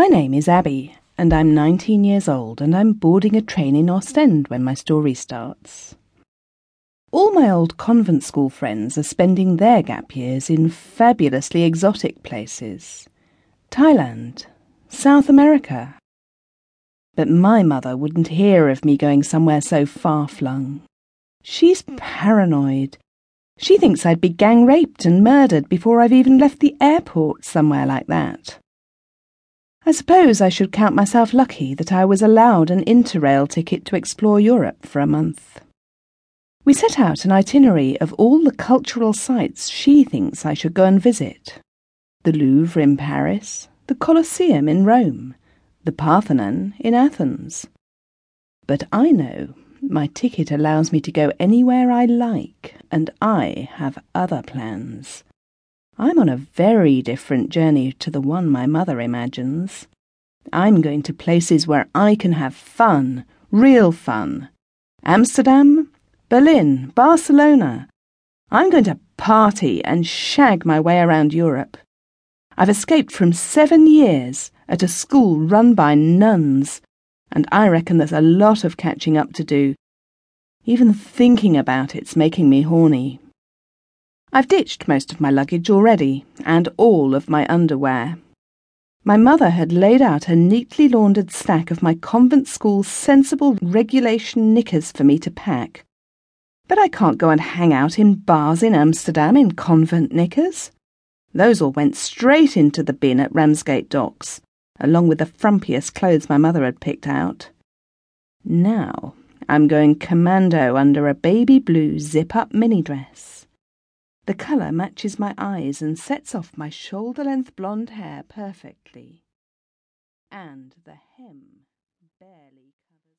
My name is Abbie, and I'm 19 years old, and I'm boarding a train in Ostend when my story starts. All my old convent school friends are spending their gap years in fabulously exotic places Thailand, South America. But my mother wouldn't hear of me going somewhere so far flung. She's paranoid. She thinks I'd be gang raped and murdered before I've even left the airport somewhere like that. I suppose I should count myself lucky that I was allowed an interrail ticket to explore Europe for a month. We set out an itinerary of all the cultural sites she thinks I should go and visit the Louvre in Paris, the Colosseum in Rome, the Parthenon in Athens. But I know my ticket allows me to go anywhere I like, and I have other plans. I'm on a very different journey to the one my mother imagines. I'm going to places where I can have fun, real fun. Amsterdam, Berlin, Barcelona. I'm going to party and shag my way around Europe. I've escaped from seven years at a school run by nuns, and I reckon there's a lot of catching up to do. Even thinking about it's making me horny. I've ditched most of my luggage already, and all of my underwear. My mother had laid out a neatly laundered stack of my convent school sensible regulation knickers for me to pack. But I can't go and hang out in bars in Amsterdam in convent knickers. Those all went straight into the bin at Ramsgate docks, along with the frumpiest clothes my mother had picked out. Now I'm going commando under a baby blue zip up mini dress. The colour matches my eyes and sets off my shoulder length blonde hair perfectly, and the hem barely covers.